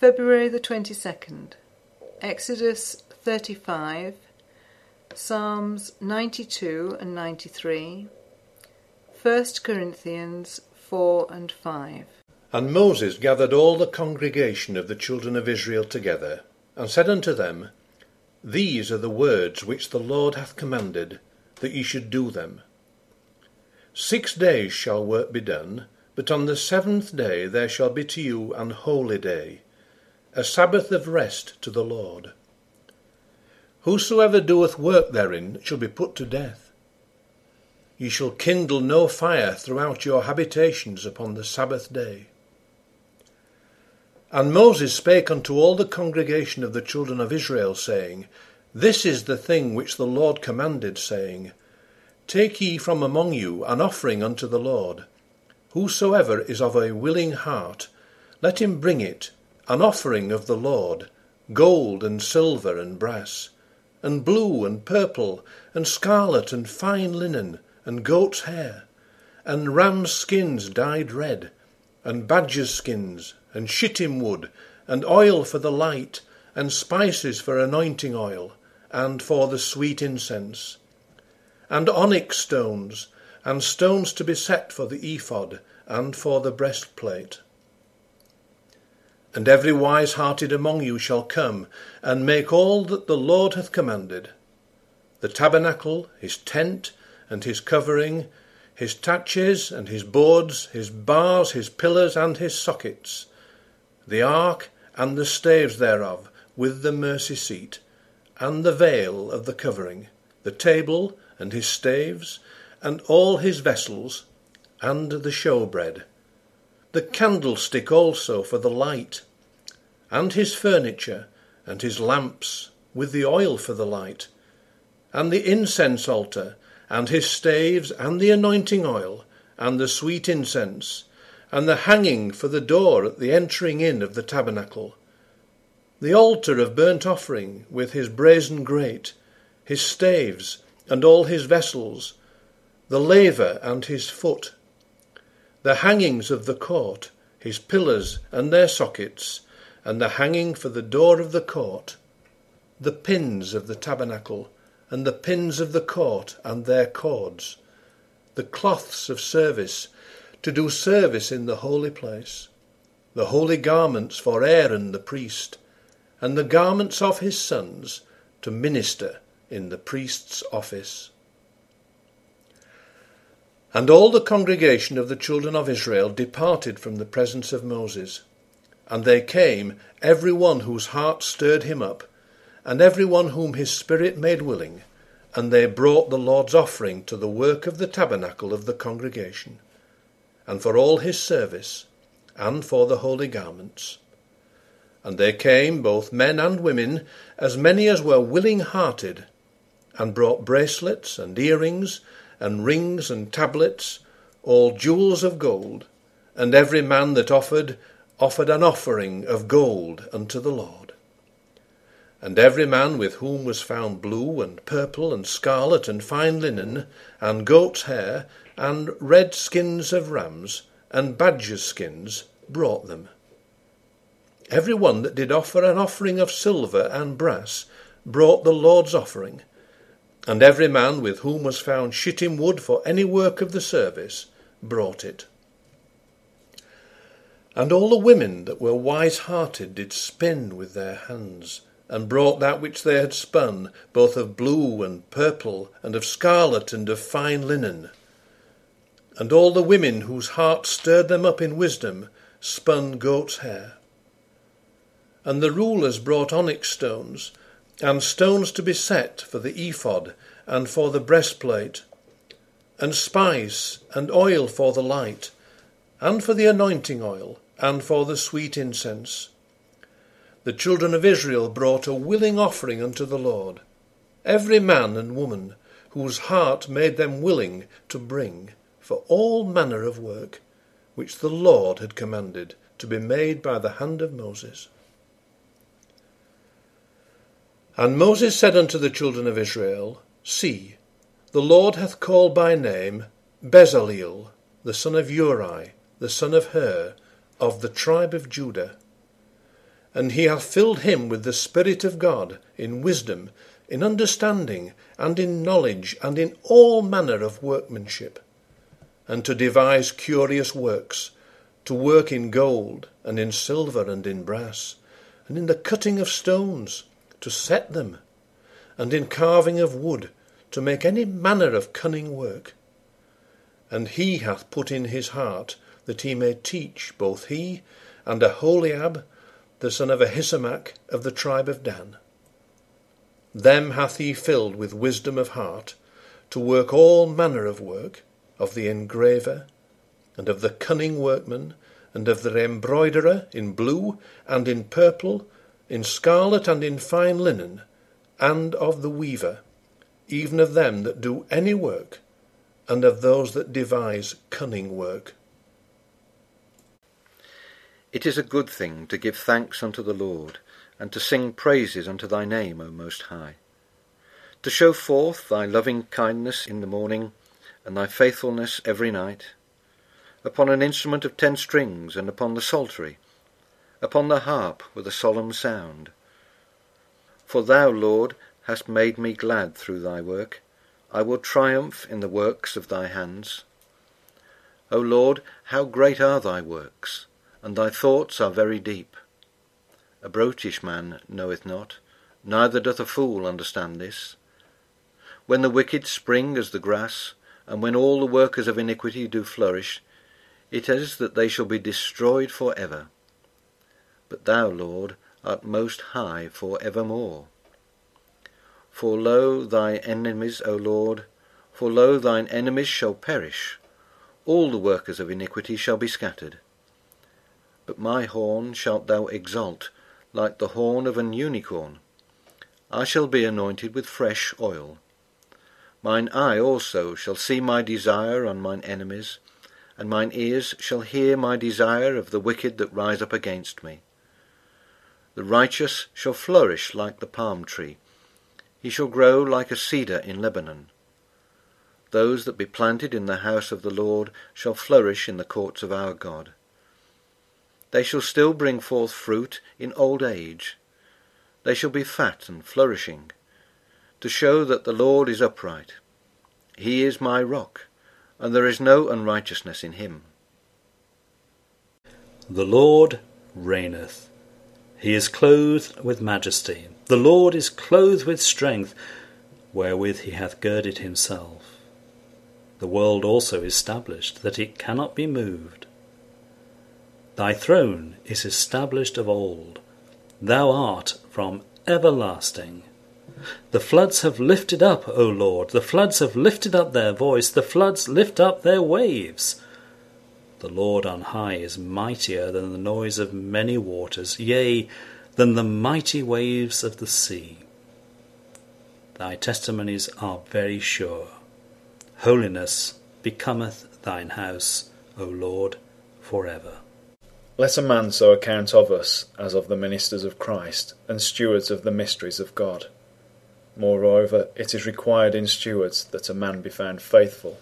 February the 22nd, Exodus 35, Psalms 92 and 93, 1 Corinthians 4 and 5. And Moses gathered all the congregation of the children of Israel together, and said unto them, These are the words which the Lord hath commanded, that ye should do them. Six days shall work be done, but on the seventh day there shall be to you an holy day, a Sabbath of rest to the Lord. Whosoever doeth work therein shall be put to death. Ye shall kindle no fire throughout your habitations upon the Sabbath day. And Moses spake unto all the congregation of the children of Israel, saying, This is the thing which the Lord commanded, saying, Take ye from among you an offering unto the Lord. Whosoever is of a willing heart, let him bring it, an offering of the Lord, gold and silver and brass, and blue and purple, and scarlet and fine linen, and goat's hair, and ram's skins dyed red, and badger's skins, and shittim wood, and oil for the light, and spices for anointing oil, and for the sweet incense, and onyx stones, and stones to be set for the ephod, and for the breastplate. And every wise hearted among you shall come, and make all that the Lord hath commanded. The tabernacle, his tent, and his covering, his taches, and his boards, his bars, his pillars, and his sockets, the ark, and the staves thereof, with the mercy seat, and the veil of the covering, the table, and his staves, and all his vessels, and the showbread, the candlestick also for the light, and his furniture, and his lamps, with the oil for the light, and the incense altar, and his staves, and the anointing oil, and the sweet incense, and the hanging for the door at the entering in of the tabernacle, the altar of burnt offering, with his brazen grate, his staves, and all his vessels, the laver and his foot, the hangings of the court, his pillars and their sockets, and the hanging for the door of the court, the pins of the tabernacle, and the pins of the court and their cords, the cloths of service, to do service in the holy place, the holy garments for Aaron the priest, and the garments of his sons to minister in the priest's office. And all the congregation of the children of Israel departed from the presence of Moses. And they came, every one whose heart stirred him up, and every one whom his spirit made willing, and they brought the Lord's offering to the work of the tabernacle of the congregation, and for all his service, and for the holy garments. And there came, both men and women, as many as were willing hearted, and brought bracelets and earrings, and rings and tablets, all jewels of gold, and every man that offered offered an offering of gold unto the Lord. And every man with whom was found blue and purple and scarlet and fine linen, and goat's hair, and red skins of rams, and badgers' skins, brought them. Every one that did offer an offering of silver and brass brought the Lord's offering, and every man with whom was found shittim wood for any work of the service brought it. And all the women that were wise hearted did spin with their hands, and brought that which they had spun, both of blue and purple, and of scarlet and of fine linen. And all the women whose hearts stirred them up in wisdom spun goat's hair. And the rulers brought onyx stones, and stones to be set for the ephod and for the breastplate, and spice and oil for the light and for the anointing oil, and for the sweet incense. The children of Israel brought a willing offering unto the Lord, every man and woman whose heart made them willing to bring for all manner of work which the Lord had commanded to be made by the hand of Moses. And Moses said unto the children of Israel, See, the Lord hath called by name Bezaleel, the son of Uri, the son of Hur, of the tribe of Judah. and he hath filled him with the Spirit of God, in wisdom, in understanding, and in knowledge, and in all manner of workmanship, and to devise curious works, to work in gold, and in silver, and in brass, and in the cutting of stones, to set them, and in carving of wood, to make any manner of cunning work. And he hath put in his heart that he may teach both he and Aholiab the son of Ahisamach of the tribe of Dan. Them hath he filled with wisdom of heart, to work all manner of work, of the engraver, and of the cunning workman, and of the embroiderer in blue, and in purple, in scarlet, and in fine linen, and of the weaver, even of them that do any work, and of those that devise cunning work. It is a good thing to give thanks unto the Lord, and to sing praises unto thy name, O Most High. To show forth thy loving kindness in the morning, and thy faithfulness every night, upon an instrument of ten strings, and upon the psaltery, upon the harp with a solemn sound. For thou, Lord, hast made me glad through thy work. I will triumph in the works of thy hands. O Lord, how great are thy works! and thy thoughts are very deep. A brutish man knoweth not, neither doth a fool understand this. When the wicked spring as the grass, and when all the workers of iniquity do flourish, it is that they shall be destroyed for ever. But thou, Lord, art most high for evermore. For lo, thy enemies, O Lord, for lo, thine enemies shall perish, all the workers of iniquity shall be scattered. But my horn shalt thou exalt, like the horn of an unicorn. I shall be anointed with fresh oil. Mine eye also shall see my desire on mine enemies, and mine ears shall hear my desire of the wicked that rise up against me. The righteous shall flourish like the palm tree. He shall grow like a cedar in Lebanon. Those that be planted in the house of the Lord shall flourish in the courts of our God. They shall still bring forth fruit in old age. They shall be fat and flourishing, to show that the Lord is upright. He is my rock, and there is no unrighteousness in him. The Lord reigneth. He is clothed with majesty. The Lord is clothed with strength, wherewith he hath girded himself. The world also is established, that it cannot be moved. Thy throne is established of old. Thou art from everlasting. The floods have lifted up, O Lord, the floods have lifted up their voice, the floods lift up their waves. The Lord on high is mightier than the noise of many waters, yea, than the mighty waves of the sea. Thy testimonies are very sure. Holiness becometh thine house, O Lord, for ever. Let a man so account of us as of the ministers of Christ, and stewards of the mysteries of God. Moreover, it is required in stewards that a man be found faithful.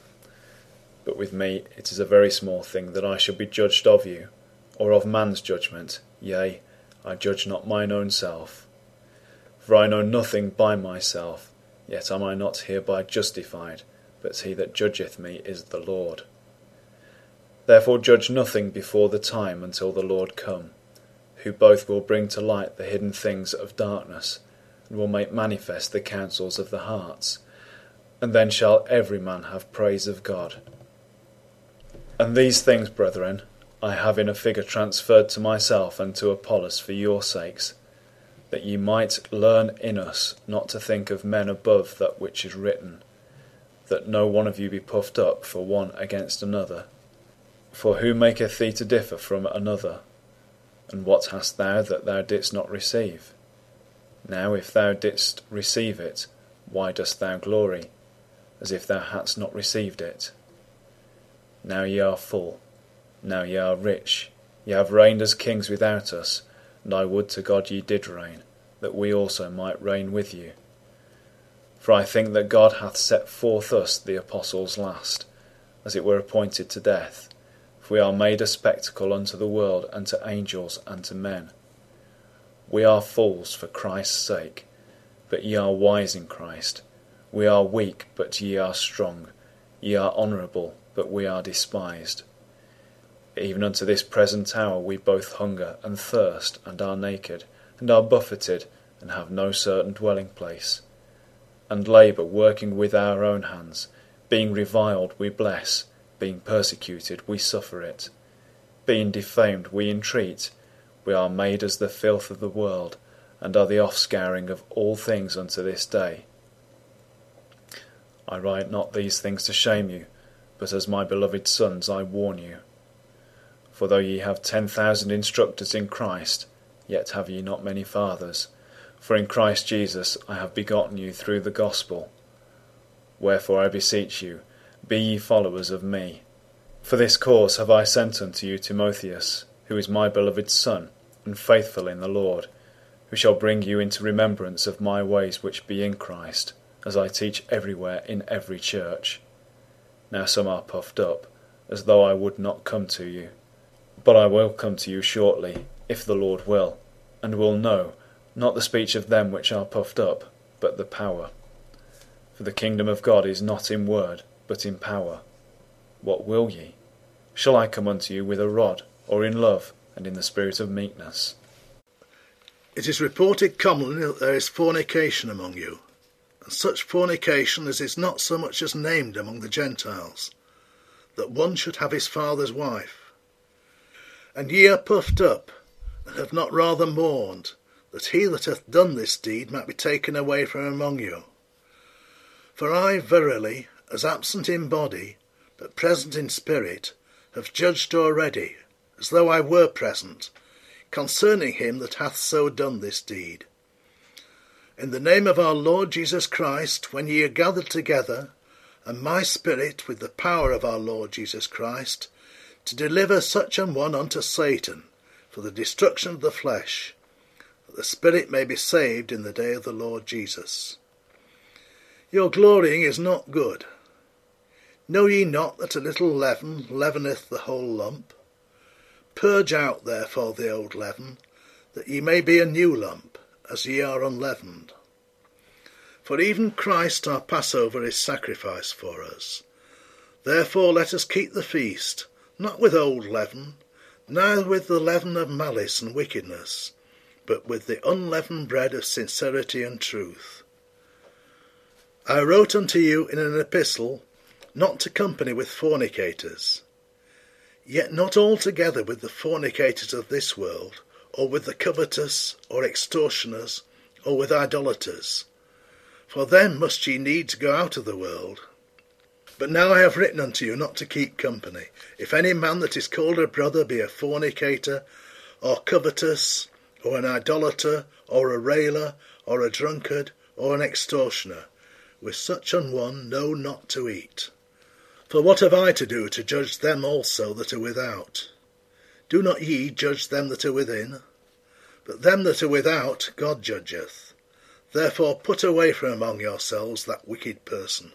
But with me it is a very small thing that I should be judged of you, or of man's judgment, yea, I judge not mine own self. For I know nothing by myself, yet am I not hereby justified, but he that judgeth me is the Lord. Therefore judge nothing before the time until the Lord come, who both will bring to light the hidden things of darkness, and will make manifest the counsels of the hearts. And then shall every man have praise of God. And these things, brethren, I have in a figure transferred to myself and to Apollos for your sakes, that ye might learn in us not to think of men above that which is written, that no one of you be puffed up for one against another. For who maketh thee to differ from another? And what hast thou that thou didst not receive? Now if thou didst receive it, why dost thou glory, as if thou hadst not received it? Now ye are full, now ye are rich, ye have reigned as kings without us, and I would to God ye did reign, that we also might reign with you. For I think that God hath set forth us, the apostles, last, as it were appointed to death for we are made a spectacle unto the world, and to angels, and to men. We are fools for Christ's sake, but ye are wise in Christ. We are weak, but ye are strong. Ye are honourable, but we are despised. Even unto this present hour we both hunger and thirst, and are naked, and are buffeted, and have no certain dwelling place. And labour, working with our own hands. Being reviled, we bless. Being persecuted, we suffer it. Being defamed, we entreat. We are made as the filth of the world, and are the offscouring of all things unto this day. I write not these things to shame you, but as my beloved sons I warn you. For though ye have ten thousand instructors in Christ, yet have ye not many fathers. For in Christ Jesus I have begotten you through the gospel. Wherefore I beseech you, be ye followers of me. For this cause have I sent unto you Timotheus, who is my beloved son, and faithful in the Lord, who shall bring you into remembrance of my ways which be in Christ, as I teach everywhere in every church. Now some are puffed up, as though I would not come to you but I will come to you shortly, if the Lord will, and will know, not the speech of them which are puffed up, but the power. For the kingdom of God is not in word, but in power. What will ye? Shall I come unto you with a rod, or in love, and in the spirit of meekness? It is reported commonly that there is fornication among you, such fornication as is not so much as named among the Gentiles, that one should have his father's wife and ye are puffed up, and have not rather mourned, that he that hath done this deed might be taken away from among you. For I verily, as absent in body, but present in spirit, have judged already, as though I were present, concerning him that hath so done this deed. In the name of our Lord Jesus Christ, when ye are gathered together, and my spirit, with the power of our Lord Jesus Christ, to deliver such an one unto Satan for the destruction of the flesh, that the spirit may be saved in the day of the Lord Jesus. Your glorying is not good. Know ye not that a little leaven leaveneth the whole lump? Purge out therefore the old leaven, that ye may be a new lump, as ye are unleavened. For even Christ our Passover is sacrificed for us. Therefore let us keep the feast, not with old leaven, neither with the leaven of malice and wickedness, but with the unleavened bread of sincerity and truth. I wrote unto you in an epistle not to company with fornicators, yet not altogether with the fornicators of this world, or with the covetous, or extortioners, or with idolaters, for then must ye needs go out of the world. But now I have written unto you not to keep company. If any man that is called a brother be a fornicator, or covetous, or an idolater, or a railer, or a drunkard, or an extortioner, with such an one know not to eat. For what have I to do to judge them also that are without? Do not ye judge them that are within? But them that are without God judgeth. Therefore put away from among yourselves that wicked person.